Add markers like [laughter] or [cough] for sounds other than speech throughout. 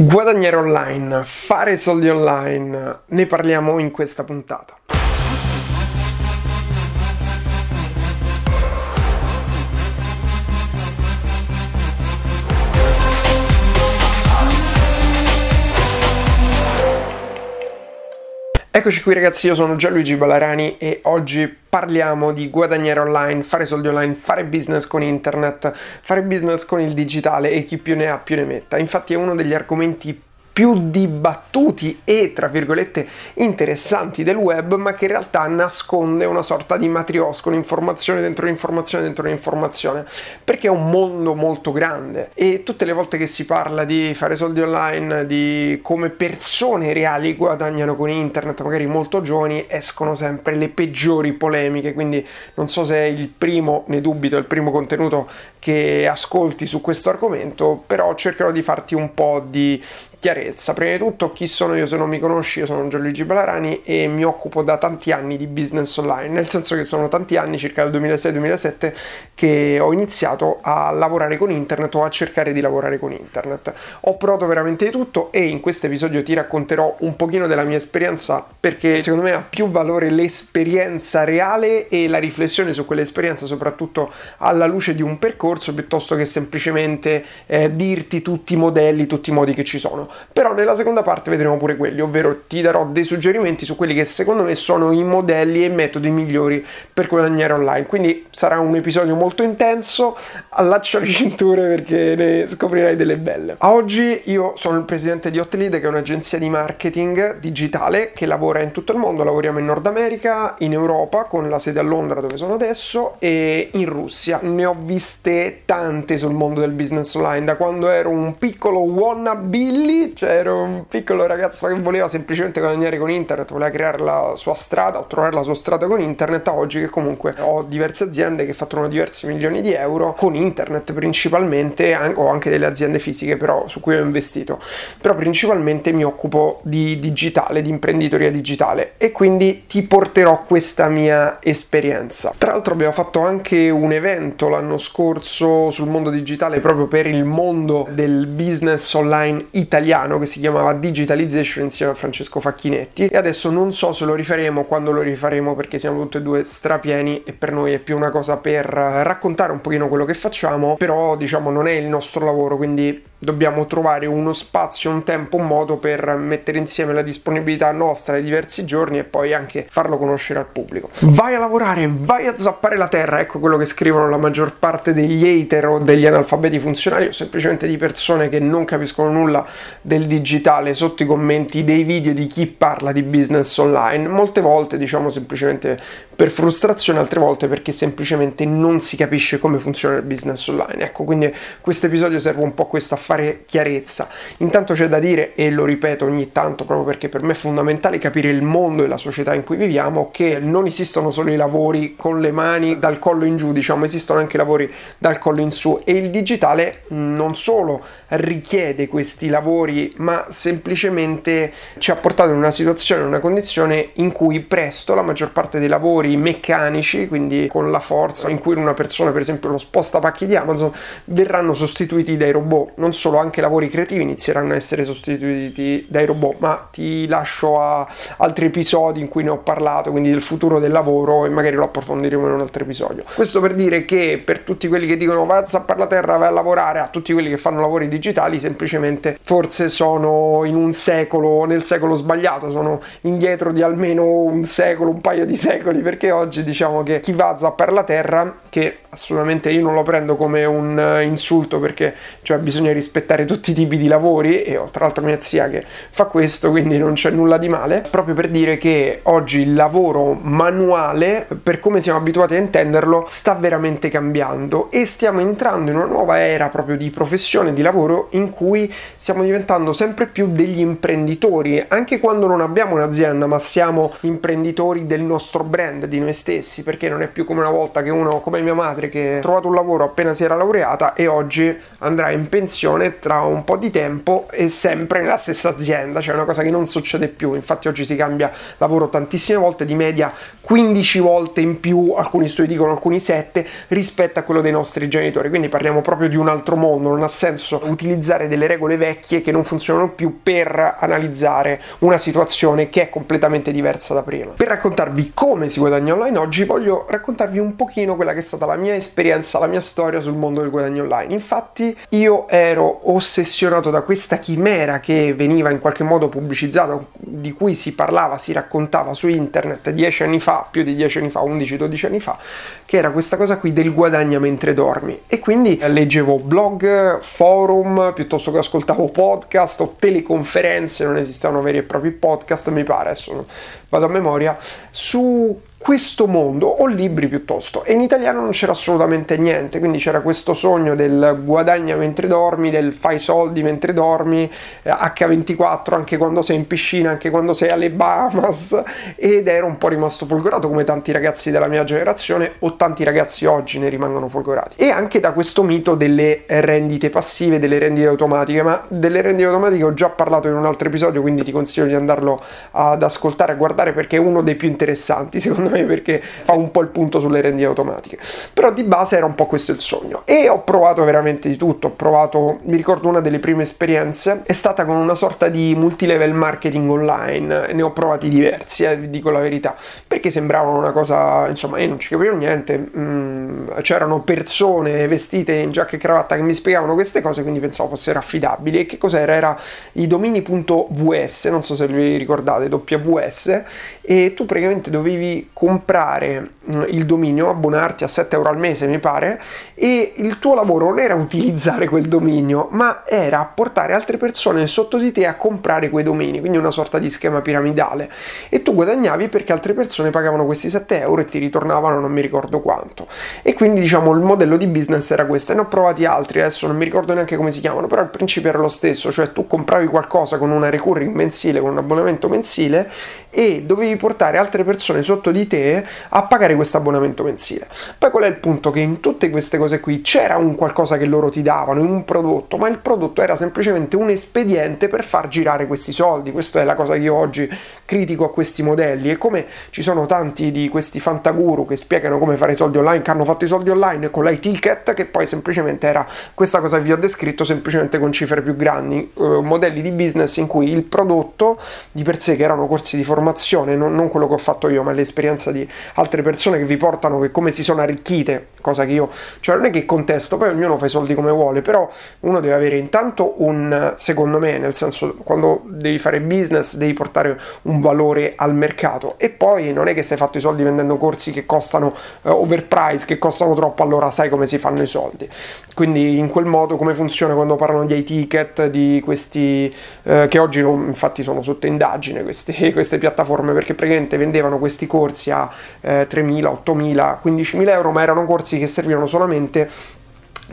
Guadagnare online, fare soldi online, ne parliamo in questa puntata. Eccoci qui ragazzi, io sono Gianluigi Ballarani e oggi parliamo di guadagnare online, fare soldi online, fare business con internet, fare business con il digitale e chi più ne ha più ne metta. Infatti è uno degli argomenti più dibattuti e tra virgolette interessanti del web, ma che in realtà nasconde una sorta di matriosco, un'informazione dentro l'informazione dentro l'informazione, perché è un mondo molto grande. E tutte le volte che si parla di fare soldi online, di come persone reali guadagnano con internet, magari molto giovani, escono sempre le peggiori polemiche, quindi non so se è il primo, ne dubito, è il primo contenuto che ascolti su questo argomento, però cercherò di farti un po' di chiarezza. Prima di tutto, chi sono io se non mi conosci? Io sono Gianluigi Balarani e mi occupo da tanti anni di business online, nel senso che sono tanti anni, circa dal 2006-2007, che ho iniziato a lavorare con internet o a cercare di lavorare con internet. Ho provato veramente di tutto e in questo episodio ti racconterò un pochino della mia esperienza perché secondo me ha più valore l'esperienza reale e la riflessione su quell'esperienza, soprattutto alla luce di un percorso, piuttosto che semplicemente eh, dirti tutti i modelli, tutti i modi che ci sono però nella seconda parte vedremo pure quelli, ovvero ti darò dei suggerimenti su quelli che secondo me sono i modelli e i metodi migliori per guadagnare online. Quindi sarà un episodio molto intenso, allaccia le cinture perché ne scoprirai delle belle. A oggi io sono il presidente di Hotlead, che è un'agenzia di marketing digitale che lavora in tutto il mondo, lavoriamo in Nord America, in Europa con la sede a Londra dove sono adesso e in Russia. Ne ho viste tante sul mondo del business online da quando ero un piccolo wannabe cioè ero un piccolo ragazzo che voleva semplicemente guadagnare con internet, voleva creare la sua strada o trovare la sua strada con internet, a oggi che comunque ho diverse aziende che fatturano diversi milioni di euro con internet principalmente, ho anche delle aziende fisiche però su cui ho investito, però principalmente mi occupo di digitale, di imprenditoria digitale e quindi ti porterò questa mia esperienza. Tra l'altro abbiamo fatto anche un evento l'anno scorso sul mondo digitale proprio per il mondo del business online italiano italiano che si chiamava Digitalization insieme a Francesco Facchinetti. E adesso non so se lo rifaremo quando lo rifaremo perché siamo tutti e due strapieni e per noi è più una cosa per raccontare un pochino quello che facciamo però diciamo non è il nostro lavoro quindi dobbiamo trovare uno spazio, un tempo, un modo per mettere insieme la disponibilità nostra ai diversi giorni e poi anche farlo conoscere al pubblico. Vai a lavorare, vai a zappare la terra, ecco quello che scrivono la maggior parte degli hater o degli analfabeti funzionali o semplicemente di persone che non capiscono nulla del digitale sotto i commenti dei video di chi parla di business online. Molte volte diciamo semplicemente per frustrazione, altre volte perché semplicemente non si capisce come funziona il business online. Ecco, quindi questo episodio serve un po' questo a fare chiarezza. Intanto c'è da dire, e lo ripeto ogni tanto proprio perché per me è fondamentale capire il mondo e la società in cui viviamo, che non esistono solo i lavori con le mani dal collo in giù, diciamo, esistono anche lavori dal collo in su e il digitale non solo richiede questi lavori, ma semplicemente ci ha portato in una situazione, in una condizione in cui presto la maggior parte dei lavori lavori meccanici, quindi con la forza in cui una persona, per esempio, lo sposta pacchi di Amazon, verranno sostituiti dai robot. Non solo, anche lavori creativi inizieranno a essere sostituiti dai robot, ma ti lascio a altri episodi in cui ne ho parlato, quindi del futuro del lavoro e magari lo approfondiremo in un altro episodio. Questo per dire che per tutti quelli che dicono vai a zappare la terra, vai a lavorare, a tutti quelli che fanno lavori digitali, semplicemente forse sono in un secolo, nel secolo sbagliato, sono indietro di almeno un secolo, un paio di secoli, perché perché oggi diciamo che chi va a zappare la terra, che assolutamente io non lo prendo come un eh, insulto perché cioè, bisogna rispettare tutti i tipi di lavori e ho tra l'altro mia zia che fa questo, quindi non c'è nulla di male, proprio per dire che oggi il lavoro manuale, per come siamo abituati a intenderlo, sta veramente cambiando e stiamo entrando in una nuova era proprio di professione, di lavoro in cui stiamo diventando sempre più degli imprenditori, anche quando non abbiamo un'azienda, ma siamo imprenditori del nostro brand, di noi stessi, perché non è più come una volta che uno, come mia madre, madre che ha trovato un lavoro appena si era laureata e oggi andrà in pensione tra un po' di tempo e sempre nella stessa azienda, cioè una cosa che non succede più. Infatti oggi si cambia lavoro tantissime volte, di media 15 volte in più, alcuni studi dicono alcuni 7, rispetto a quello dei nostri genitori. Quindi parliamo proprio di un altro mondo, non ha senso utilizzare delle regole vecchie che non funzionano più per analizzare una situazione che è completamente diversa da prima. Per raccontarvi come si guadagna online oggi voglio raccontarvi un pochino quella che è stata la mia esperienza, la mia storia sul mondo del guadagno online. Infatti io ero ossessionato da questa chimera che veniva in qualche modo pubblicizzata, di cui si parlava, si raccontava su internet dieci anni fa, più di dieci anni fa, 11-12 anni fa, che era questa cosa qui del guadagna mentre dormi. E quindi leggevo blog, forum, piuttosto che ascoltavo podcast o teleconferenze, non esistevano veri e propri podcast, mi pare, adesso vado a memoria, su questo mondo o libri piuttosto. E in italiano non c'era assolutamente niente quindi c'era questo sogno del guadagna mentre dormi del fai soldi mentre dormi H24 anche quando sei in piscina anche quando sei alle Bahamas ed ero un po' rimasto folgorato come tanti ragazzi della mia generazione o tanti ragazzi oggi ne rimangono folgorati. E anche da questo mito delle rendite passive delle rendite automatiche. Ma delle rendite automatiche ho già parlato in un altro episodio quindi ti consiglio di andarlo ad ascoltare e guardare perché è uno dei più interessanti secondo me secondo me perché fa un po' il punto sulle rendite automatiche. Però di base era un po' questo il sogno. E ho provato veramente di tutto, ho provato, mi ricordo una delle prime esperienze è stata con una sorta di multilevel marketing online, ne ho provati diversi, eh, vi dico la verità, perché sembravano una cosa, insomma, io non ci capivo niente, mm, c'erano persone vestite in giacca e cravatta che mi spiegavano queste cose, quindi pensavo fossero affidabili e che cos'era? Era i domini.vs, non so se vi ricordate, WS e tu praticamente dovevi comprare mm, il dominio, abbonarti a 7 euro al mese mi pare e il tuo lavoro non era utilizzare quel dominio ma era portare altre persone sotto di te a comprare quei domini, quindi una sorta di schema piramidale e tu guadagnavi perché altre persone pagavano questi 7 euro e ti ritornavano non mi ricordo quanto e quindi diciamo il modello di business era questo e ne ho provati altri adesso non mi ricordo neanche come si chiamano però il principio era lo stesso cioè tu compravi qualcosa con una recurring mensile con un abbonamento mensile e dovevi portare altre persone sotto di te a pagare questo abbonamento mensile. Poi qual è il punto? Che in tutte queste cose qui c'era un qualcosa che loro ti davano, un prodotto, ma il prodotto era semplicemente un espediente per far girare questi soldi. Questa è la cosa che io oggi critico a questi modelli e come ci sono tanti di questi fantaguru che spiegano come fare i soldi online, che hanno fatto i soldi online con l'iTicket, che poi semplicemente era questa cosa che vi ho descritto, semplicemente con cifre più grandi, eh, modelli di business in cui il prodotto di per sé, che erano corsi di formazione, non, non quello che ho fatto io, ma l'esperienza di altre persone che vi portano che come si sono arricchite, cosa che io, cioè non è che contesto, poi ognuno fa i soldi come vuole, però uno deve avere intanto un, secondo me, nel senso quando devi fare business devi portare un valore al mercato e poi non è che se hai fatto i soldi vendendo corsi che costano uh, overprice, che costano troppo, allora sai come si fanno i soldi. Quindi in quel modo come funziona quando parlano di ticket, di questi uh, che oggi non, infatti sono sotto indagine queste, [laughs] queste piattaforme perché praticamente vendevano questi corsi a eh, 3.000, 8.000, 15.000 euro, ma erano corsi che servivano solamente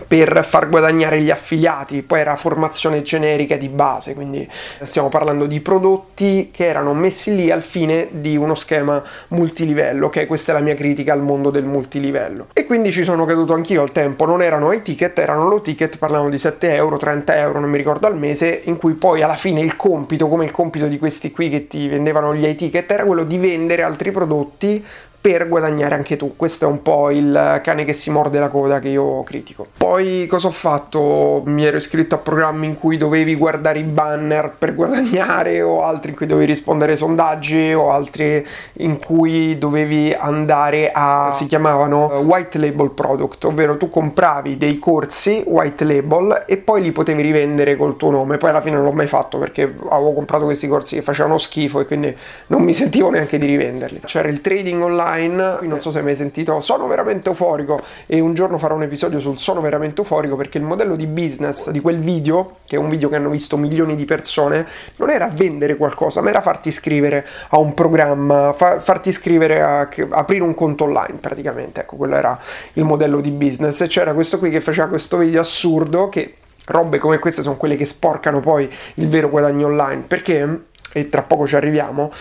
per far guadagnare gli affiliati, poi era formazione generica di base, quindi stiamo parlando di prodotti che erano messi lì al fine di uno schema multilivello, ok? Questa è la mia critica al mondo del multilivello. E quindi ci sono caduto anch'io al tempo, non erano i ticket, erano low ticket, parlavano di 7 euro, 30 euro, non mi ricordo al mese, in cui poi alla fine il compito, come il compito di questi qui che ti vendevano gli ticket, era quello di vendere altri prodotti per guadagnare anche tu. Questo è un po' il cane che si morde la coda che io critico. Poi cosa ho fatto? Mi ero iscritto a programmi in cui dovevi guardare i banner per guadagnare o altri in cui dovevi rispondere ai sondaggi o altri in cui dovevi andare a si chiamavano eh, white label product, ovvero tu compravi dei corsi white label e poi li potevi rivendere col tuo nome. Poi alla fine non l'ho mai fatto perché avevo comprato questi corsi che facevano schifo e quindi non mi sentivo neanche di rivenderli. C'era il trading online online, non so se hai mai sentito, sono veramente euforico. E un giorno farò un episodio sul sono veramente euforico perché il modello di business di quel video, che è un video che hanno visto milioni di persone, non era vendere qualcosa, ma era farti iscrivere a un programma, fa, farti iscrivere a aprire un conto online praticamente, ecco, quello era il modello di business. E c'era questo qui che faceva questo video assurdo che robe come queste sono quelle che sporcano poi il vero guadagno online. Perché? E tra poco ci arriviamo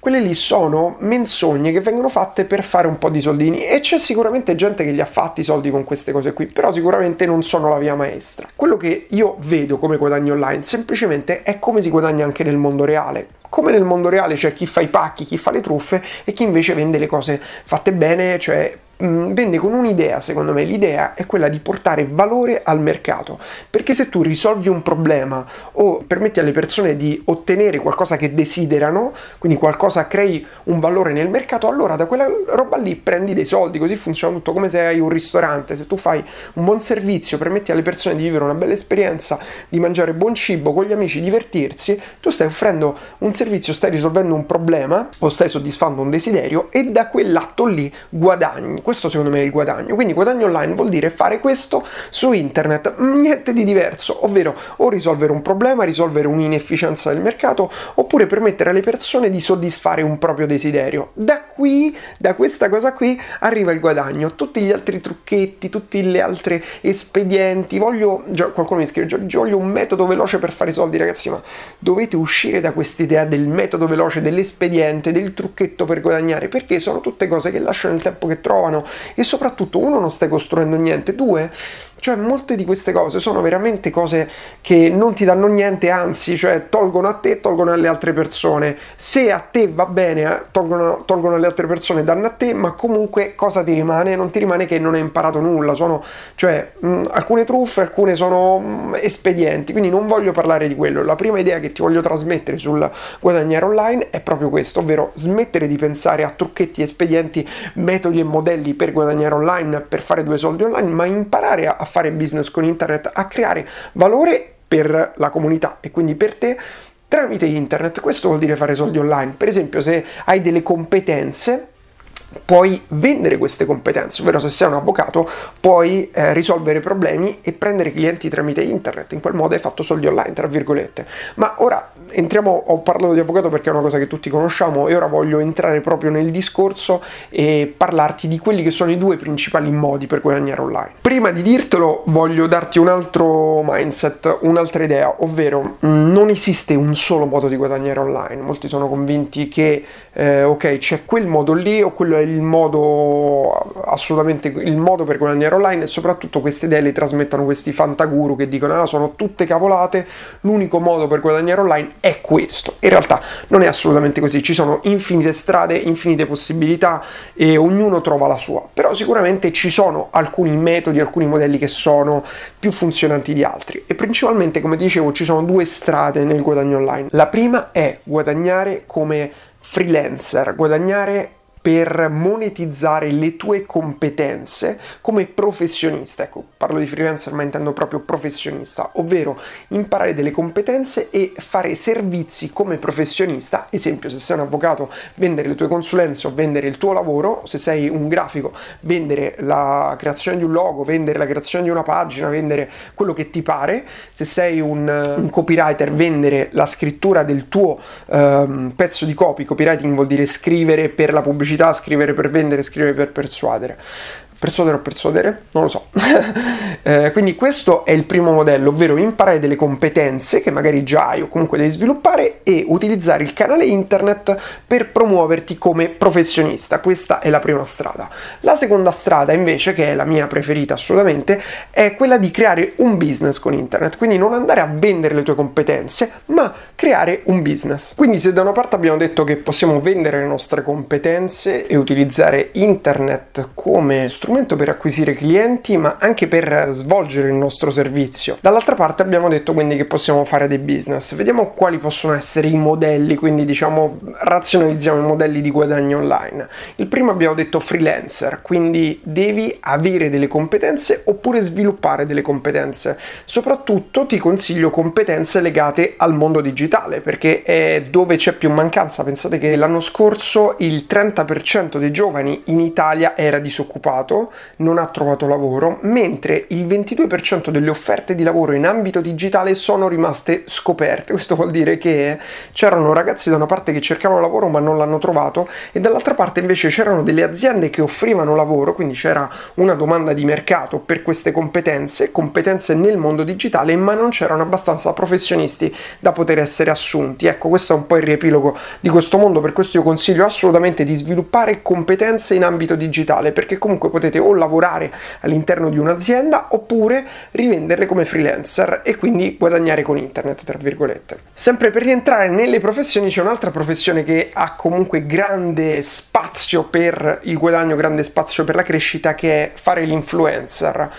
quelle lì sono menzogne che vengono fatte per fare un po' di soldini e c'è sicuramente gente che li ha fatti i soldi con queste cose qui, però sicuramente non sono la via maestra. Quello che io vedo come guadagno online semplicemente è come si guadagna anche nel mondo reale. Come nel mondo reale c'è chi fa i pacchi, chi fa le truffe e chi invece vende le cose fatte bene, cioè vende con un'idea, secondo me, l'idea è quella di portare valore al mercato, perché se tu risolvi un problema o permetti alle persone di ottenere qualcosa che desiderano, quindi qualcosa crei un valore nel mercato, allora da quella roba lì prendi dei soldi, così funziona tutto come se hai un ristorante, se tu fai un buon servizio, permetti alle persone di vivere una bella esperienza, di mangiare buon cibo con gli amici, divertirsi, tu stai offrendo un servizio, stai risolvendo un problema o stai soddisfando un desiderio e da quell'atto lì guadagni questo secondo me è il guadagno. Quindi guadagno online vuol dire fare questo su internet, niente di diverso, ovvero o risolvere un problema, risolvere un'inefficienza del mercato, oppure permettere alle persone di soddisfare un proprio desiderio. Da qui, da questa cosa qui, arriva il guadagno. Tutti gli altri trucchetti, tutte le altre espedienti, voglio, qualcuno mi scrive, voglio un metodo veloce per fare soldi, ragazzi, ma dovete uscire da quest'idea del metodo veloce, dell'espediente, del trucchetto per guadagnare, perché sono tutte cose che lasciano il tempo che trovano e soprattutto uno non stai costruendo niente, due cioè molte di queste cose sono veramente cose che non ti danno niente, anzi, cioè tolgono a te, tolgono alle altre persone. Se a te va bene, eh, tolgono, tolgono alle altre persone, danno a te, ma comunque cosa ti rimane? Non ti rimane che non hai imparato nulla. Sono, cioè, mh, alcune truffe, alcune sono mh, espedienti, quindi non voglio parlare di quello. La prima idea che ti voglio trasmettere sul guadagnare online è proprio questo, ovvero smettere di pensare a trucchetti, espedienti, metodi e modelli per guadagnare online, per fare due soldi online, ma imparare a fare business con internet, a creare valore per la comunità e quindi per te tramite internet. Questo vuol dire fare soldi online. Per esempio, se hai delle competenze puoi vendere queste competenze, ovvero se sei un avvocato puoi eh, risolvere problemi e prendere clienti tramite internet, in quel modo hai fatto soldi online, tra virgolette. Ma ora entriamo, ho parlato di avvocato perché è una cosa che tutti conosciamo e ora voglio entrare proprio nel discorso e parlarti di quelli che sono i due principali modi per guadagnare online. Prima di dirtelo voglio darti un altro mindset, un'altra idea, ovvero mm, non esiste un solo modo di guadagnare online. Molti sono convinti che eh, ok c'è quel modo lì o quello è il modo assolutamente il modo per guadagnare online e soprattutto queste idee le trasmettono questi fantaguru che dicono ah sono tutte cavolate, l'unico modo per guadagnare online è questo. In realtà non è assolutamente così, ci sono infinite strade, infinite possibilità e ognuno trova la sua, però sicuramente ci sono alcuni metodi, alcuni modelli che sono più funzionanti di altri e principalmente come dicevo ci sono due strade nel guadagno online. La prima è guadagnare come freelancer, guadagnare per monetizzare le tue competenze come professionista. Ecco, parlo di freelancer ma intendo proprio professionista, ovvero imparare delle competenze e fare servizi come professionista. Esempio, se sei un avvocato, vendere le tue consulenze o vendere il tuo lavoro, se sei un grafico, vendere la creazione di un logo, vendere la creazione di una pagina, vendere quello che ti pare, se sei un, un copywriter, vendere la scrittura del tuo um, pezzo di copy, copywriting vuol dire scrivere per la pubblicità pubblicità, scrivere per vendere, scrivere per persuadere persuadere o persuadere? Non lo so. [laughs] eh, quindi questo è il primo modello, ovvero imparare delle competenze che magari già hai o comunque devi sviluppare e utilizzare il canale internet per promuoverti come professionista. Questa è la prima strada. La seconda strada invece, che è la mia preferita assolutamente, è quella di creare un business con internet. Quindi non andare a vendere le tue competenze, ma creare un business. Quindi se da una parte abbiamo detto che possiamo vendere le nostre competenze e utilizzare internet come strumento strumento per acquisire clienti, ma anche per svolgere il nostro servizio. Dall'altra parte abbiamo detto quindi che possiamo fare dei business. Vediamo quali possono essere i modelli, quindi diciamo razionalizziamo i modelli di guadagno online. Il primo abbiamo detto freelancer, quindi devi avere delle competenze oppure sviluppare delle competenze. Soprattutto ti consiglio competenze legate al mondo digitale, perché è dove c'è più mancanza. Pensate che l'anno scorso il 30% dei giovani in Italia era disoccupato non ha trovato lavoro, mentre il 22% delle offerte di lavoro in ambito digitale sono rimaste scoperte. Questo vuol dire che c'erano ragazzi da una parte che cercavano lavoro ma non l'hanno trovato e dall'altra parte invece c'erano delle aziende che offrivano lavoro, quindi c'era una domanda di mercato per queste competenze, competenze nel mondo digitale, ma non c'erano abbastanza professionisti da poter essere assunti. Ecco, questo è un po' il riepilogo di questo mondo, per questo io consiglio assolutamente di sviluppare competenze in ambito digitale, perché comunque potete o lavorare all'interno di un'azienda oppure rivenderle come freelancer e quindi guadagnare con internet, tra virgolette. Sempre per rientrare nelle professioni c'è un'altra professione che ha comunque grande spazio per il guadagno, grande spazio per la crescita, che è fare l'influencer.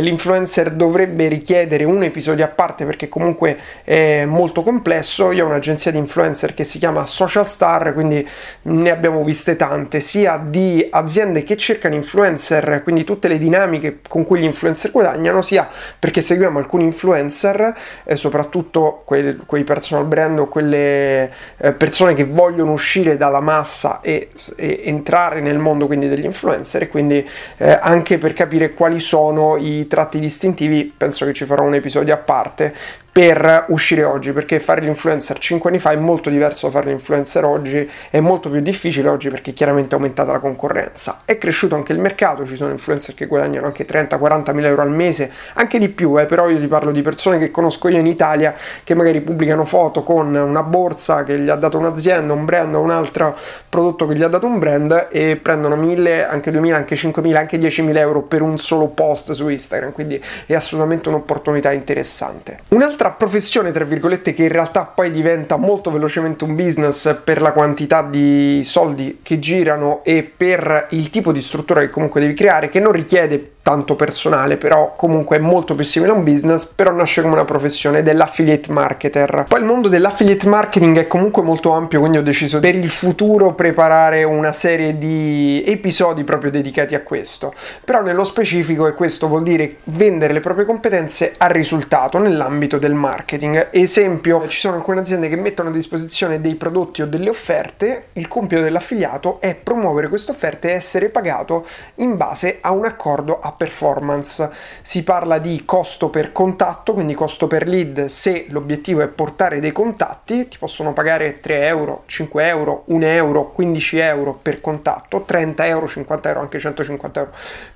L'influencer dovrebbe richiedere un episodio a parte perché comunque è molto complesso. Io ho un'agenzia di influencer che si chiama Social Star, quindi ne abbiamo viste tante, sia di aziende che cercano influencer, quindi tutte le dinamiche con cui gli influencer guadagnano, sia perché seguiamo alcuni influencer, eh, soprattutto quei, quei, personal brand o quelle eh, persone che vogliono uscire dalla massa e, e, entrare nel mondo quindi degli influencer e quindi eh, anche per capire quali sono i tratti distintivi, penso che ci farò un episodio a parte per uscire oggi, perché fare l'influencer 5 anni fa è molto diverso da fare l'influencer oggi, è molto più difficile oggi perché chiaramente è aumentata la concorrenza. È cresciuto anche il mercato, ci sono influencer che guadagnano anche 30-40 mila euro al mese, anche di più, eh, però io ti parlo di persone che conosco io in Italia che magari pubblicano foto con una borsa che gli ha dato un'azienda, un brand o un altro prodotto che gli ha dato un brand e prendono 1000, anche 2000, anche 5000, anche 10.000 euro per un solo post su Instagram, quindi è assolutamente un'opportunità interessante. Un'altra un'altra professione, tra virgolette, che in realtà poi diventa molto velocemente un business per la quantità di soldi che girano e per il tipo di struttura che comunque devi creare, che non richiede tanto personale, però comunque è molto più simile a un business, però nasce come una professione dell'affiliate marketer. Poi il mondo dell'affiliate marketing è comunque molto ampio, quindi ho deciso per il futuro preparare una serie di episodi proprio dedicati a questo. Però nello specifico, e questo vuol dire vendere le proprie competenze al risultato nell'ambito del marketing. Esempio, ci sono alcune aziende che mettono a disposizione dei prodotti o delle offerte, il compito dell'affiliato è promuovere queste offerte e essere pagato in base a un accordo a performance. Si parla di costo per contatto, quindi costo per lead se l'obiettivo è portare dei contatti, ti possono pagare 3 euro, 5 euro, 1 euro, 15 euro per contatto, 30 euro, 50 euro, anche 150 euro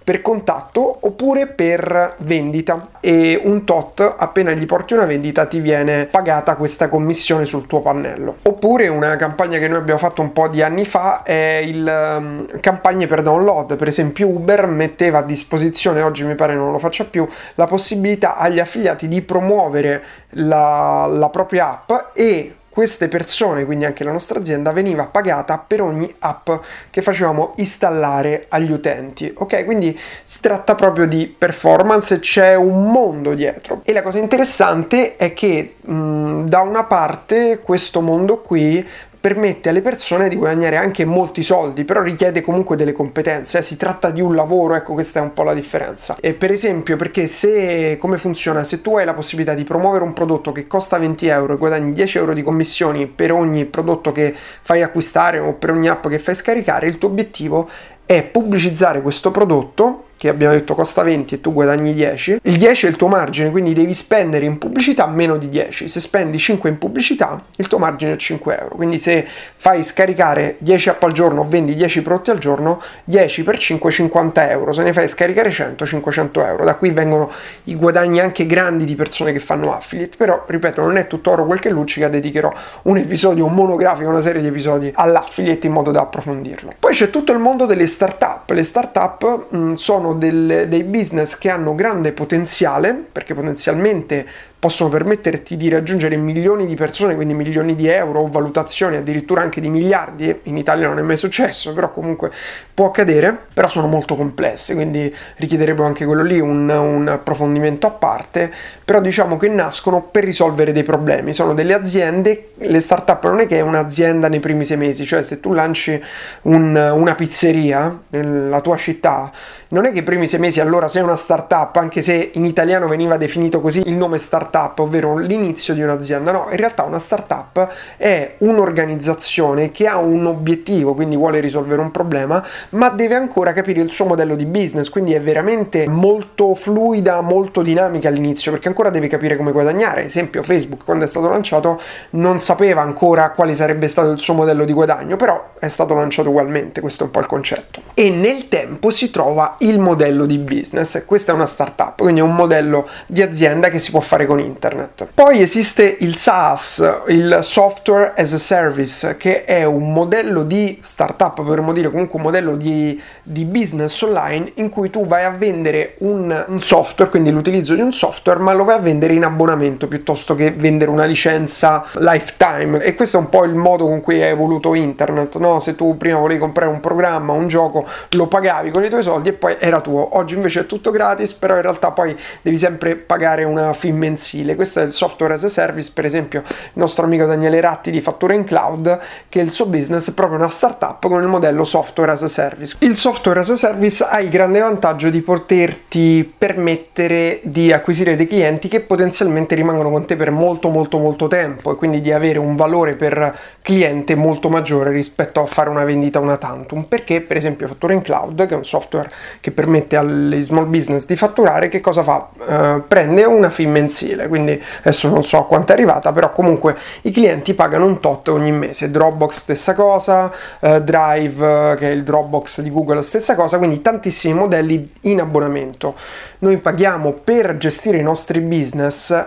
per contatto oppure per vendita e un tot appena gli porti una vendita ti viene pagata questa commissione sul tuo pannello. Oppure una campagna che noi abbiamo fatto un po' di anni fa è il um, campagne per download, per esempio Uber metteva a disposizione disposizione, oggi mi pare non lo faccia più, la possibilità agli affiliati di promuovere la, la propria app e queste persone, quindi anche la nostra azienda, veniva pagata per ogni app che facevamo installare agli utenti. Ok, quindi si tratta proprio di performance, c'è un mondo dietro. E la cosa interessante è che mh, da una parte questo mondo qui permette alle persone di guadagnare anche molti soldi, però richiede comunque delle competenze, eh? si tratta di un lavoro, ecco questa è un po' la differenza. E per esempio, perché se come funziona? Se tu hai la possibilità di promuovere un prodotto che costa 20 euro e guadagni 10 euro di commissioni per ogni prodotto che fai acquistare o per ogni app che fai scaricare, il tuo obiettivo è pubblicizzare questo prodotto che abbiamo detto costa 20 e tu guadagni 10, il 10 è il tuo margine, quindi devi spendere in pubblicità meno di 10. Se spendi 5 in pubblicità, il tuo margine è 5 euro. Quindi se fai scaricare 10 app al giorno o vendi 10 prodotti al giorno, 10 per 5 50 euro. Se ne fai scaricare 100, 500 euro. Da qui vengono i guadagni anche grandi di persone che fanno affiliate. Però, ripeto, non è tutto oro quel che luccica, dedicherò un episodio, un monografico, una serie di episodi all'affiliate in modo da approfondirlo. Poi c'è tutto il mondo delle startup. Le startup mh, sono sono del, dei business che hanno grande potenziale, perché potenzialmente possono permetterti di raggiungere milioni di persone, quindi milioni di euro o valutazioni addirittura anche di miliardi, in Italia non è mai successo, però comunque può accadere, però sono molto complesse, quindi richiederebbero anche quello lì un, un approfondimento a parte, però diciamo che nascono per risolvere dei problemi, sono delle aziende, le startup non è che è un'azienda nei primi sei mesi, cioè se tu lanci un, una pizzeria nella tua città non è che i primi sei mesi allora sei una startup, anche se in italiano veniva definito così il nome startup, ovvero l'inizio di un'azienda. No, in realtà una startup è un'organizzazione che ha un obiettivo, quindi vuole risolvere un problema, ma deve ancora capire il suo modello di business, quindi è veramente molto fluida, molto dinamica all'inizio, perché ancora deve capire come guadagnare. Esempio, Facebook quando è stato lanciato non sapeva ancora quale sarebbe stato il suo modello di guadagno, però è stato lanciato ugualmente, questo è un po' il concetto. E nel tempo si trova il modello di business, questa è una startup, quindi è un modello di azienda che si può fare con internet. Poi esiste il SaaS, il Software as a Service, che è un modello di startup, potremmo dire comunque un modello di, di business online in cui tu vai a vendere un, un software, quindi l'utilizzo di un software, ma lo vai a vendere in abbonamento piuttosto che vendere una licenza lifetime. E questo è un po' il modo con cui è evoluto internet, no? Se tu prima volevi comprare un programma, un gioco, lo pagavi con i tuoi soldi e poi era tuo. Oggi invece è tutto gratis, però in realtà poi devi sempre pagare una fee mensile. Questo è il software as a service, per esempio il nostro amico Daniele Ratti di Fattura in Cloud, che il suo business è proprio una startup con il modello software as a service. Il software as a service ha il grande vantaggio di poterti permettere di acquisire dei clienti che potenzialmente rimangono con te per molto molto molto tempo e quindi di avere un valore per cliente molto maggiore rispetto a fare una vendita una tantum perché per esempio Fattura in Cloud che è un software che permette alle small business di fatturare che cosa fa? Uh, prende una fee mensile quindi adesso non so a quanto è arrivata però comunque i clienti pagano un tot ogni mese Dropbox stessa cosa uh, Drive che è il Dropbox di Google stessa cosa quindi tantissimi modelli in abbonamento noi paghiamo per gestire i nostri business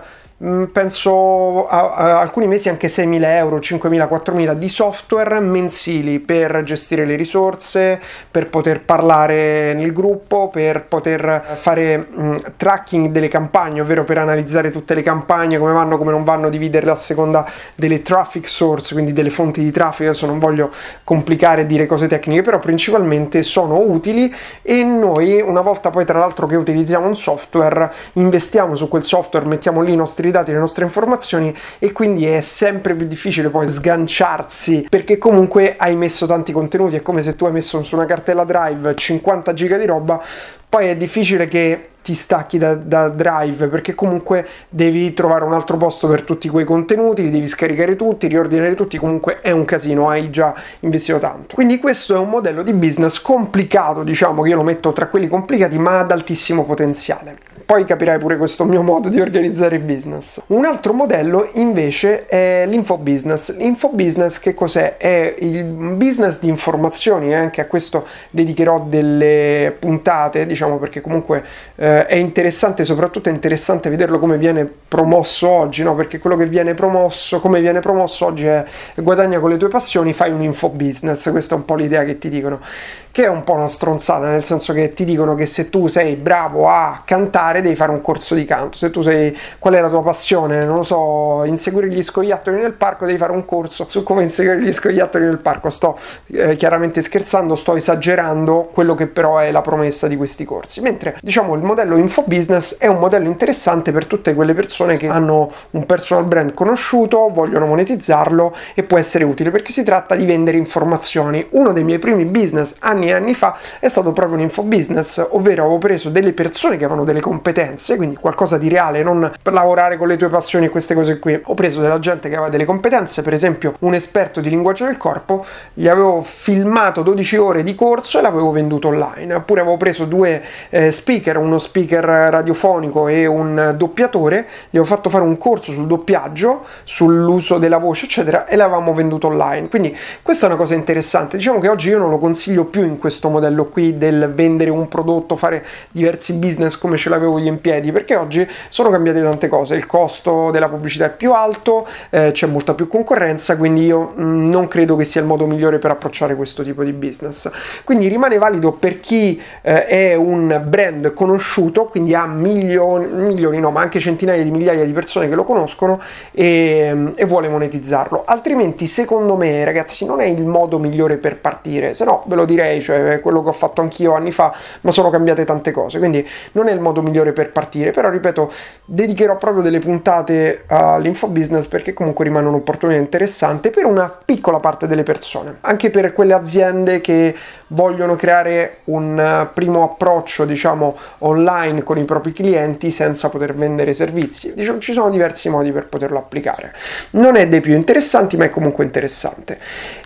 penso a, a, alcuni mesi anche 6.000 euro, 5.000, 4.000 di software mensili per gestire le risorse, per poter parlare nel gruppo, per poter fare mh, mm, tracking delle campagne, ovvero per analizzare tutte le campagne, come vanno, come non vanno, dividerle a seconda delle traffic source, quindi delle fonti di traffico. Adesso non voglio complicare e dire cose tecniche, però principalmente sono utili e noi una volta poi tra l'altro che utilizziamo un software, investiamo su quel software, mettiamo lì i nostri dati, le nostre informazioni e quindi è sempre più difficile poi sganciarsi perché comunque hai messo tanti contenuti, è come se tu hai messo su una cartella drive 50 giga di roba, poi è difficile che ti stacchi da, da, Drive perché comunque devi trovare un altro posto per tutti quei contenuti, li devi scaricare tutti, riordinare tutti, comunque è un casino, hai già investito tanto. Quindi questo è un modello di business complicato, diciamo che io lo metto tra quelli complicati ma ad altissimo potenziale. Poi capirai pure questo mio modo di organizzare il business. Un altro modello invece è l'infobusiness. L'infobusiness che cos'è? È il business di informazioni, e anche a questo dedicherò delle puntate, diciamo perché comunque eh, eh, è interessante, soprattutto è interessante vederlo come viene promosso oggi, no? perché quello che viene promosso, come viene promosso oggi è guadagna con le tue passioni, fai un info business, questa è un po' l'idea che ti dicono che è un po' una stronzata, nel senso che ti dicono che se tu sei bravo a cantare devi fare un corso di canto, se tu sei qual è la tua passione, non lo so, inseguire gli scoiattoli nel parco devi fare un corso su come inseguire gli scoiattoli nel parco. Sto eh, chiaramente scherzando, sto esagerando quello che però è la promessa di questi corsi. Mentre diciamo il modello infobusiness è un modello interessante per tutte quelle persone che hanno un personal brand conosciuto, vogliono monetizzarlo e può essere utile perché si tratta di vendere informazioni. Uno dei miei primi business anni anni e anni fa è stato proprio un infobusiness, ovvero avevo preso delle persone che avevano delle competenze, quindi qualcosa di reale, non per lavorare con le tue passioni e queste cose qui. Ho preso della gente che aveva delle competenze, per esempio un esperto di linguaggio del corpo, gli avevo filmato 12 ore di corso e l'avevo venduto online. Oppure avevo preso due eh, speaker, uno speaker radiofonico e un doppiatore, gli avevo fatto fare un corso sul doppiaggio, sull'uso della voce, eccetera, e l'avevamo venduto online. Quindi questa è una cosa interessante. Diciamo che oggi io non lo consiglio più in questo modello qui del vendere un prodotto, fare diversi business come ce l'avevo io in piedi, perché oggi sono cambiate tante cose, il costo della pubblicità è più alto, eh, c'è molta più concorrenza, quindi io mh, mm, non credo che sia il modo migliore per approcciare questo tipo di business. Quindi rimane valido per chi eh, è un brand conosciuto quindi ha milioni, milioni no, ma anche centinaia di migliaia di persone che lo conoscono e, e vuole monetizzarlo. Altrimenti, secondo me, ragazzi, non è il modo migliore per partire, se no ve lo direi, cioè quello che ho fatto anch'io anni fa, ma sono cambiate tante cose, quindi non è il modo migliore per partire, però ripeto, dedicherò proprio delle puntate all'infobusiness perché comunque rimane un'opportunità interessante per una piccola parte delle persone, anche per quelle aziende che vogliono creare un primo approccio, diciamo, online con i propri clienti senza poter vendere servizi. Diciamo, ci sono diversi modi per poterlo applicare. Non è dei più interessanti, ma è comunque interessante.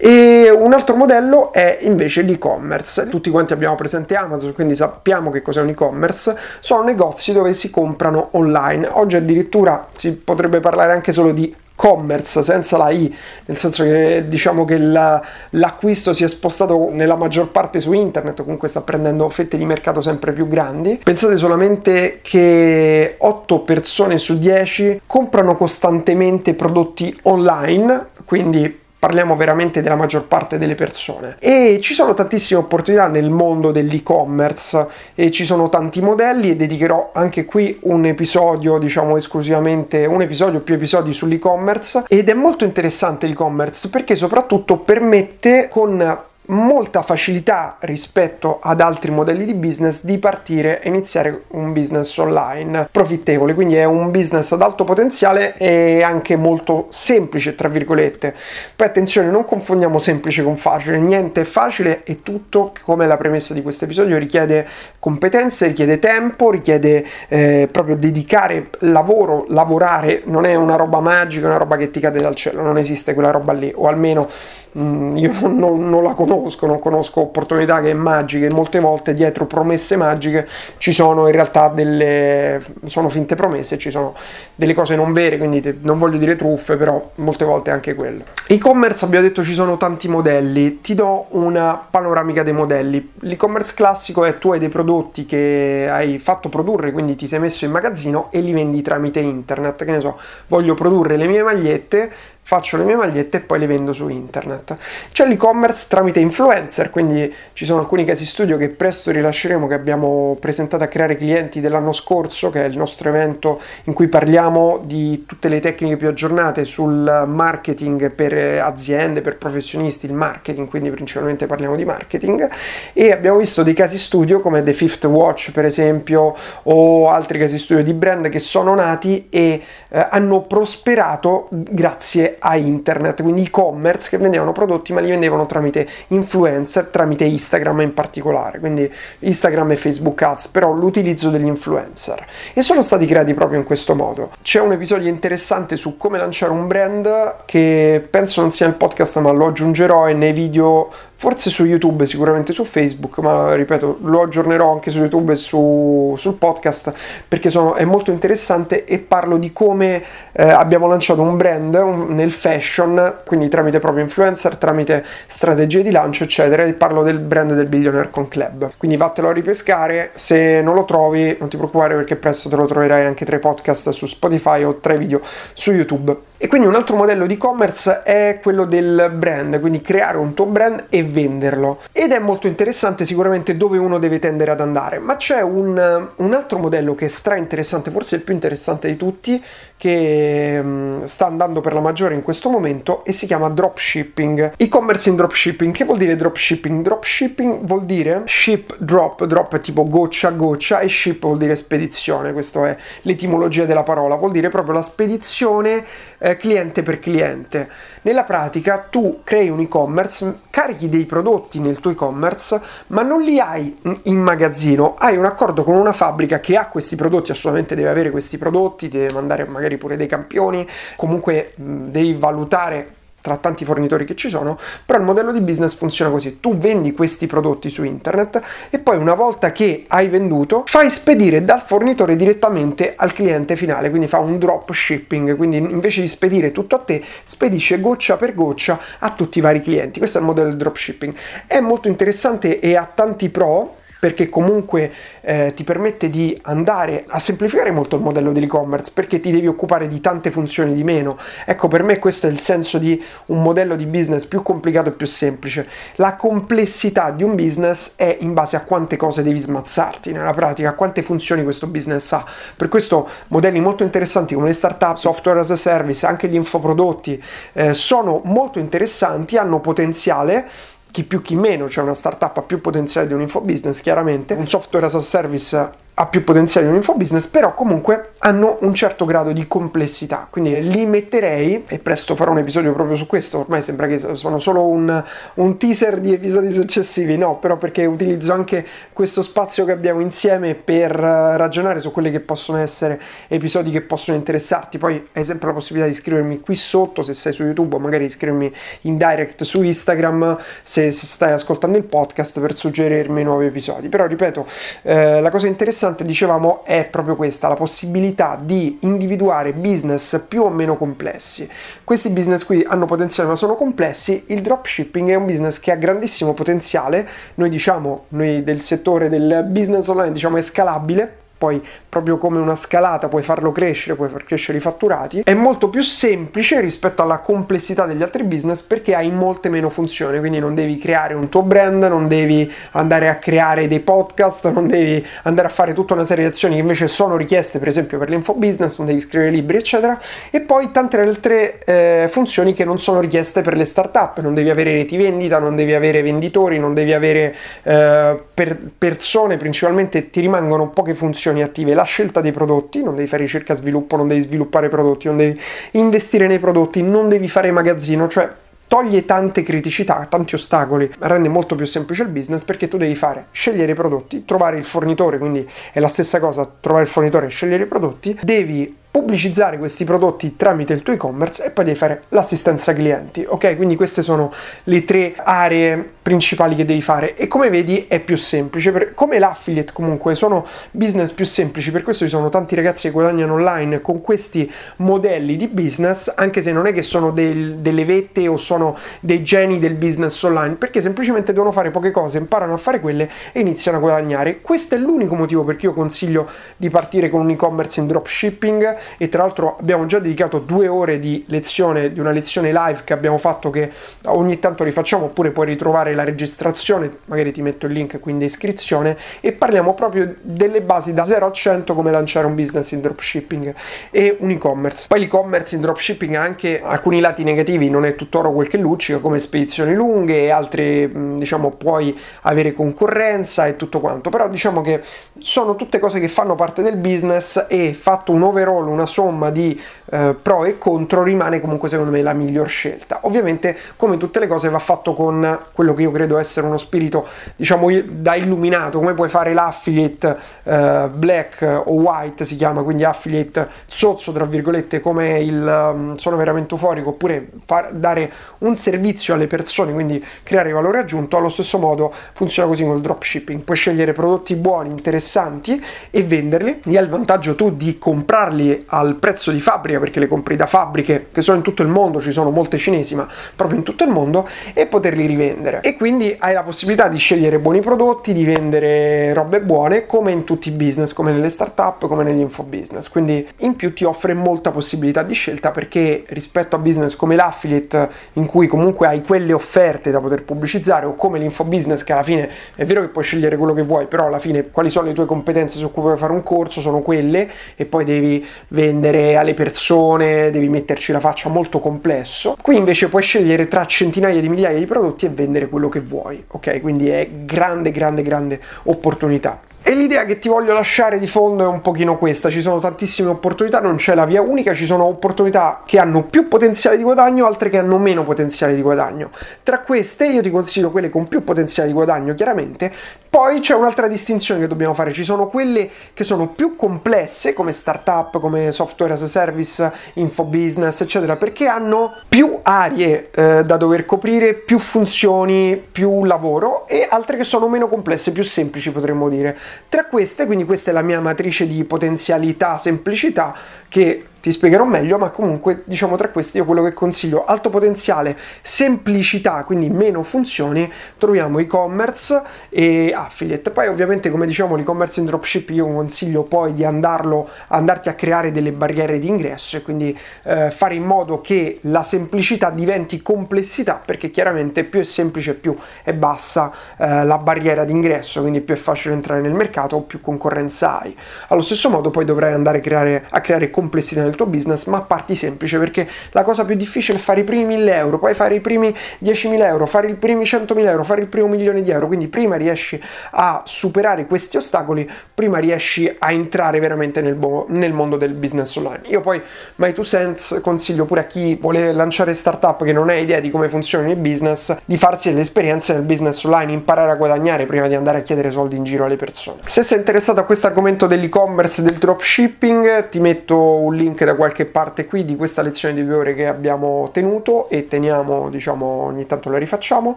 E un altro modello è invece l'e-commerce. Tutti quanti abbiamo presente Amazon, quindi sappiamo che cos'è un e-commerce. Sono negozi dove si comprano online. Oggi addirittura si potrebbe parlare anche solo di commerce senza la i, nel senso che diciamo che la, l'acquisto si è spostato nella maggior parte su internet, comunque sta prendendo fette di mercato sempre più grandi. Pensate solamente che 8 persone su 10 comprano costantemente prodotti online, quindi parliamo veramente della maggior parte delle persone. E ci sono tantissime opportunità nel mondo dell'e-commerce e ci sono tanti modelli e dedicherò anche qui un episodio diciamo esclusivamente un episodio più episodi sull'e-commerce. Ed è molto interessante l'e-commerce perché soprattutto permette con molta facilità rispetto ad altri modelli di business di partire e iniziare un business online profittevole. Quindi è un business ad alto potenziale e anche molto semplice tra virgolette. Poi attenzione non confondiamo semplice con facile. Niente è facile e tutto come la premessa di questo episodio. Richiede competenze richiede tempo richiede eh, proprio dedicare lavoro lavorare. Non è una roba magica una roba che ti cade dal cielo. Non esiste quella roba lì o almeno mh, io non, non la conosco conosco, non conosco opportunità che magiche, molte volte dietro promesse magiche ci sono in realtà delle sono finte promesse, ci sono delle cose non vere, quindi te, non voglio dire truffe, però molte volte anche quello. E-commerce abbiamo detto ci sono tanti modelli, ti do una panoramica dei modelli. L'e-commerce classico è tu hai dei prodotti che hai fatto produrre, quindi ti sei messo in magazzino e li vendi tramite internet, che ne so, voglio produrre le mie magliette faccio le mie magliette e poi le vendo su internet. C'è l'e-commerce tramite influencer, quindi ci sono alcuni casi studio che presto rilasceremo che abbiamo presentato a creare clienti dell'anno scorso, che è il nostro evento in cui parliamo di tutte le tecniche più aggiornate sul marketing per aziende, per professionisti, il marketing, quindi principalmente parliamo di marketing e abbiamo visto dei casi studio come The Fifth Watch per esempio o altri casi studio di brand che sono nati e eh, hanno prosperato grazie a internet, quindi e-commerce che vendevano prodotti ma li vendevano tramite influencer, tramite Instagram in particolare, quindi Instagram e Facebook Ads, però l'utilizzo degli influencer e sono stati creati proprio in questo modo. C'è un episodio interessante su come lanciare un brand che penso non sia nel podcast ma lo aggiungerò e nei video forse su YouTube, sicuramente su Facebook, ma ripeto, lo aggiornerò anche su YouTube e su, sul podcast perché sono, è molto interessante e parlo di come eh, abbiamo lanciato un brand un, nel fashion, quindi tramite proprio influencer, tramite strategie di lancio, eccetera, e parlo del brand del Billionaire Con Club. Quindi vattelo a ripescare, se non lo trovi non ti preoccupare perché presto te lo troverai anche tra i podcast su Spotify o tra i video su YouTube. E quindi un altro modello di e-commerce è quello del brand, quindi creare un tuo brand e venderlo. Ed è molto interessante sicuramente dove uno deve tendere ad andare, ma c'è un, un altro modello che è stra interessante, forse il più interessante di tutti, che um, sta andando per la maggiore in questo momento e si chiama dropshipping. E-commerce in dropshipping. Che vuol dire dropshipping? Dropshipping vuol dire ship drop, drop è tipo goccia a goccia e ship vuol dire spedizione, questa è l'etimologia della parola, vuol dire proprio la spedizione eh, cliente per cliente. Nella pratica tu crei un e-commerce, carichi dei prodotti nel tuo e-commerce, ma non li hai in magazzino, hai un accordo con una fabbrica che ha questi prodotti, assolutamente deve avere questi prodotti, deve mandare magari pure dei campioni, comunque mh, devi valutare tra tanti fornitori che ci sono, però il modello di business funziona così, tu vendi questi prodotti su internet e poi una volta che hai venduto fai spedire dal fornitore direttamente al cliente finale, quindi fa un drop shipping, quindi invece di spedire tutto a te, spedisce goccia per goccia a tutti i vari clienti, questo è il modello del drop shipping, è molto interessante e ha tanti pro perché comunque eh, ti permette di andare a semplificare molto il modello dell'e-commerce perché ti devi occupare di tante funzioni di meno. Ecco, per me questo è il senso di un modello di business più complicato e più semplice. La complessità di un business è in base a quante cose devi smazzarti nella pratica, a quante funzioni questo business ha. Per questo modelli molto interessanti come le startup, software as a service, anche gli infoprodotti eh, sono molto interessanti, hanno potenziale chi più chi meno, cioè una startup ha più potenziale di un infobusiness chiaramente, un software as a service ha più potenziale di un infobusiness, però comunque hanno un certo grado di complessità, quindi li metterei, e presto farò un episodio proprio su questo, ormai sembra che sono solo un, un teaser di episodi successivi, no, però perché utilizzo anche questo spazio che abbiamo insieme per ragionare su quelli che possono essere episodi che possono interessarti, poi hai sempre la possibilità di iscrivermi qui sotto, se sei su YouTube o magari iscrivermi in direct su Instagram, se, se stai ascoltando il podcast per suggerirmi nuovi episodi, però ripeto, eh, la cosa interessante interessante, dicevamo, è proprio questa, la possibilità di individuare business più o meno complessi. Questi business qui hanno potenziale ma sono complessi, il dropshipping è un business che ha grandissimo potenziale, noi diciamo, noi del settore del business online diciamo è scalabile, poi proprio come una scalata puoi farlo crescere, puoi far crescere i fatturati, è molto più semplice rispetto alla complessità degli altri business perché hai molte meno funzioni, quindi non devi creare un tuo brand, non devi andare a creare dei podcast, non devi andare a fare tutta una serie di azioni che invece sono richieste per esempio per l'info business, non devi scrivere libri eccetera, e poi tante altre eh, funzioni che non sono richieste per le startup, non devi avere reti vendita, non devi avere venditori, non devi avere eh, per persone, principalmente ti rimangono poche funzioni funzioni attive, la scelta dei prodotti, non devi fare ricerca e sviluppo, non devi sviluppare prodotti, non devi investire nei prodotti, non devi fare magazzino, cioè toglie tante criticità, tanti ostacoli, rende molto più semplice il business perché tu devi fare scegliere i prodotti, trovare il fornitore, quindi è la stessa cosa, trovare il fornitore e scegliere i prodotti, devi pubblicizzare questi prodotti tramite il tuo e-commerce e poi devi fare l'assistenza clienti, ok? Quindi queste sono le tre aree principali che devi fare e come vedi è più semplice, per, come l'affiliate comunque sono business più semplici, per questo ci sono tanti ragazzi che guadagnano online con questi modelli di business, anche se non è che sono del, delle vette o sono dei geni del business online, perché semplicemente devono fare poche cose, imparano a fare quelle e iniziano a guadagnare. Questo è l'unico motivo per cui io consiglio di partire con un e-commerce in dropshipping e tra l'altro abbiamo già dedicato due ore di lezione, di una lezione live che abbiamo fatto che ogni tanto rifacciamo oppure puoi ritrovare la registrazione, magari ti metto il link qui in descrizione e parliamo proprio delle basi da 0 a 100 come lanciare un business in dropshipping e un e-commerce. Poi l'e-commerce in dropshipping ha anche alcuni lati negativi, non è tutt'oro quel che luccica come spedizioni lunghe e altre diciamo puoi avere concorrenza e tutto quanto, però diciamo che sono tutte cose che fanno parte del business e fatto un overall, una somma di eh, pro e contro rimane comunque secondo me la miglior scelta. Ovviamente come tutte le cose va fatto con quello che io credo essere uno spirito diciamo da illuminato, come puoi fare l'affiliate eh, black o white si chiama, quindi affiliate sozzo tra virgolette come il um, sono veramente euforico oppure par- dare un servizio alle persone, quindi creare valore aggiunto, allo stesso modo funziona così con il dropshipping, puoi scegliere prodotti buoni, interessanti e venderli, e hai il vantaggio tu di comprarli al prezzo di fabbrica perché le compri da fabbriche che sono in tutto il mondo, ci sono molte cinesi, ma proprio in tutto il mondo, e poterli rivendere. E quindi hai la possibilità di scegliere buoni prodotti, di vendere robe buone, come in tutti i business, come nelle startup, come negli infobusiness. Quindi in più ti offre molta possibilità di scelta perché rispetto a business come l'affiliate, in cui comunque hai quelle offerte da poter pubblicizzare, o come l'infobusiness, che alla fine è vero che puoi scegliere quello che vuoi, però alla fine quali sono le tue competenze su cui puoi fare un corso, sono quelle, e poi devi vendere alle persone devi metterci la faccia molto complesso. Qui invece puoi scegliere tra centinaia di migliaia di prodotti e vendere quello che vuoi, ok? Quindi è grande, grande, grande opportunità. E l'idea che ti voglio lasciare di fondo è un pochino questa, ci sono tantissime opportunità, non c'è la via unica, ci sono opportunità che hanno più potenziale di guadagno, altre che hanno meno potenziale di guadagno. Tra queste io ti consiglio quelle con più potenziale di guadagno, chiaramente. Poi c'è un'altra distinzione che dobbiamo fare, ci sono quelle che sono più complesse, come startup, come software as a service, infobusiness, eccetera, perché hanno più aree eh, da dover coprire, più funzioni, più lavoro, e altre che sono meno complesse, più semplici potremmo dire. Tra queste, quindi questa è la mia matrice di potenzialità, semplicità, che ti spiegherò meglio, ma comunque diciamo tra questi io quello che consiglio alto potenziale, semplicità, quindi meno funzioni, troviamo e-commerce e affiliate. Poi ovviamente come diciamo l'e-commerce in dropship io consiglio poi di andarlo, andarti a creare delle barriere di ingresso e quindi eh, fare in modo che la semplicità diventi complessità perché chiaramente più è semplice più è bassa eh, la barriera d'ingresso, quindi più è facile entrare nel mercato o più concorrenza hai. Allo stesso modo poi dovrai andare a creare, a creare complessità nel tuo business, ma parti semplici perché la cosa più difficile è fare i primi 1000 euro, poi fare i primi 10.000 euro, fare i primi 100.000 euro, fare il primo milione di euro, quindi prima riesci a superare questi ostacoli, prima riesci a entrare veramente nel, bo- nel mondo del business online. Io poi, my two cents, consiglio pure a chi vuole lanciare startup che non ha idea di come funziona il business, di farsi delle esperienze nel business online, imparare a guadagnare prima di andare a chiedere soldi in giro alle persone. Se sei interessato a questo argomento dell'e-commerce e del dropshipping, ti metto un link da qualche parte qui di questa lezione di due ore che abbiamo tenuto e teniamo, diciamo, ogni tanto la rifacciamo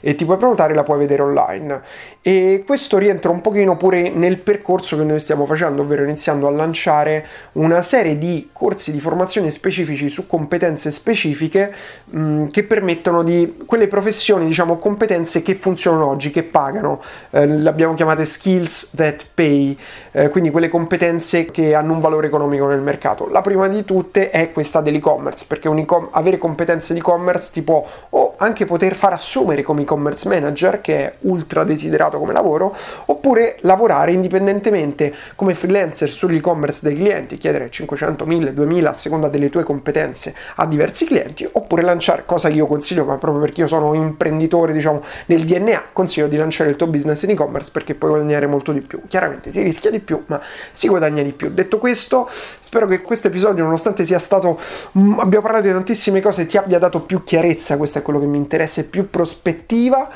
e ti puoi prenotare la puoi vedere online. E questo rientra un pochino pure nel percorso che noi stiamo facendo, ovvero iniziando a lanciare una serie di corsi di formazione specifici su competenze specifiche mh, che permettono di quelle professioni, diciamo, competenze che funzionano oggi, che pagano. Eh, le abbiamo chiamate skills that pay, eh, quindi quelle competenze che hanno un valore economico nel mercato. La prima di tutte è questa dell'e-commerce, perché avere competenze di e-commerce ti può o anche poter far assumere come e-commerce manager, che è ultra desiderato come lavoro, oppure lavorare indipendentemente come freelancer sull'e-commerce dei clienti, chiedere 500, 1000, 2000 a seconda delle tue competenze a diversi clienti, oppure lanciare, cosa che io consiglio, ma proprio perché io sono imprenditore, diciamo, nel DNA, consiglio di lanciare il tuo business in e-commerce perché puoi guadagnare molto di più. Chiaramente si rischia di più, ma si guadagna di più. Detto questo, spero che questo episodio, nonostante sia stato, mh, abbiamo parlato di tantissime cose, ti abbia dato più chiarezza, questo è quello che mi interessa, e più prospettiva.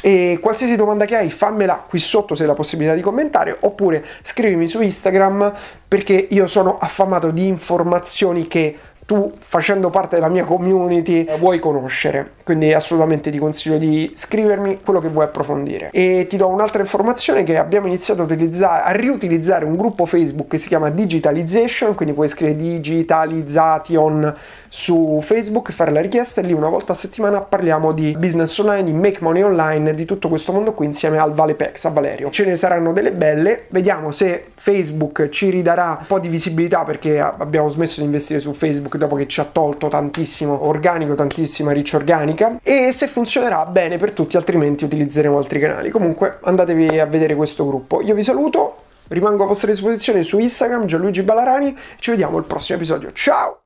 E qualsiasi domanda che hai, fammela qui sotto se hai la possibilità di commentare, oppure scrivimi su Instagram perché io sono affamato di informazioni che tu facendo parte della mia community vuoi conoscere quindi assolutamente ti consiglio di scrivermi quello che vuoi approfondire e ti do un'altra informazione che abbiamo iniziato a, utilizzare, a riutilizzare un gruppo Facebook che si chiama Digitalization quindi puoi scrivere Digitalization su Facebook fare la richiesta e lì una volta a settimana parliamo di business online, di make money online, di tutto questo mondo qui insieme al Valepex, a Valerio. Ce ne saranno delle belle, vediamo se Facebook ci ridarà un po' di visibilità perché abbiamo smesso di investire su Facebook dopo che ci ha tolto tantissimo organico, tantissima reach organica e se funzionerà bene per tutti, altrimenti utilizzeremo altri canali. Comunque andatevi a vedere questo gruppo. Io vi saluto, rimango a vostra disposizione su Instagram, Gianluigi Ballarani, ci vediamo al prossimo episodio. Ciao!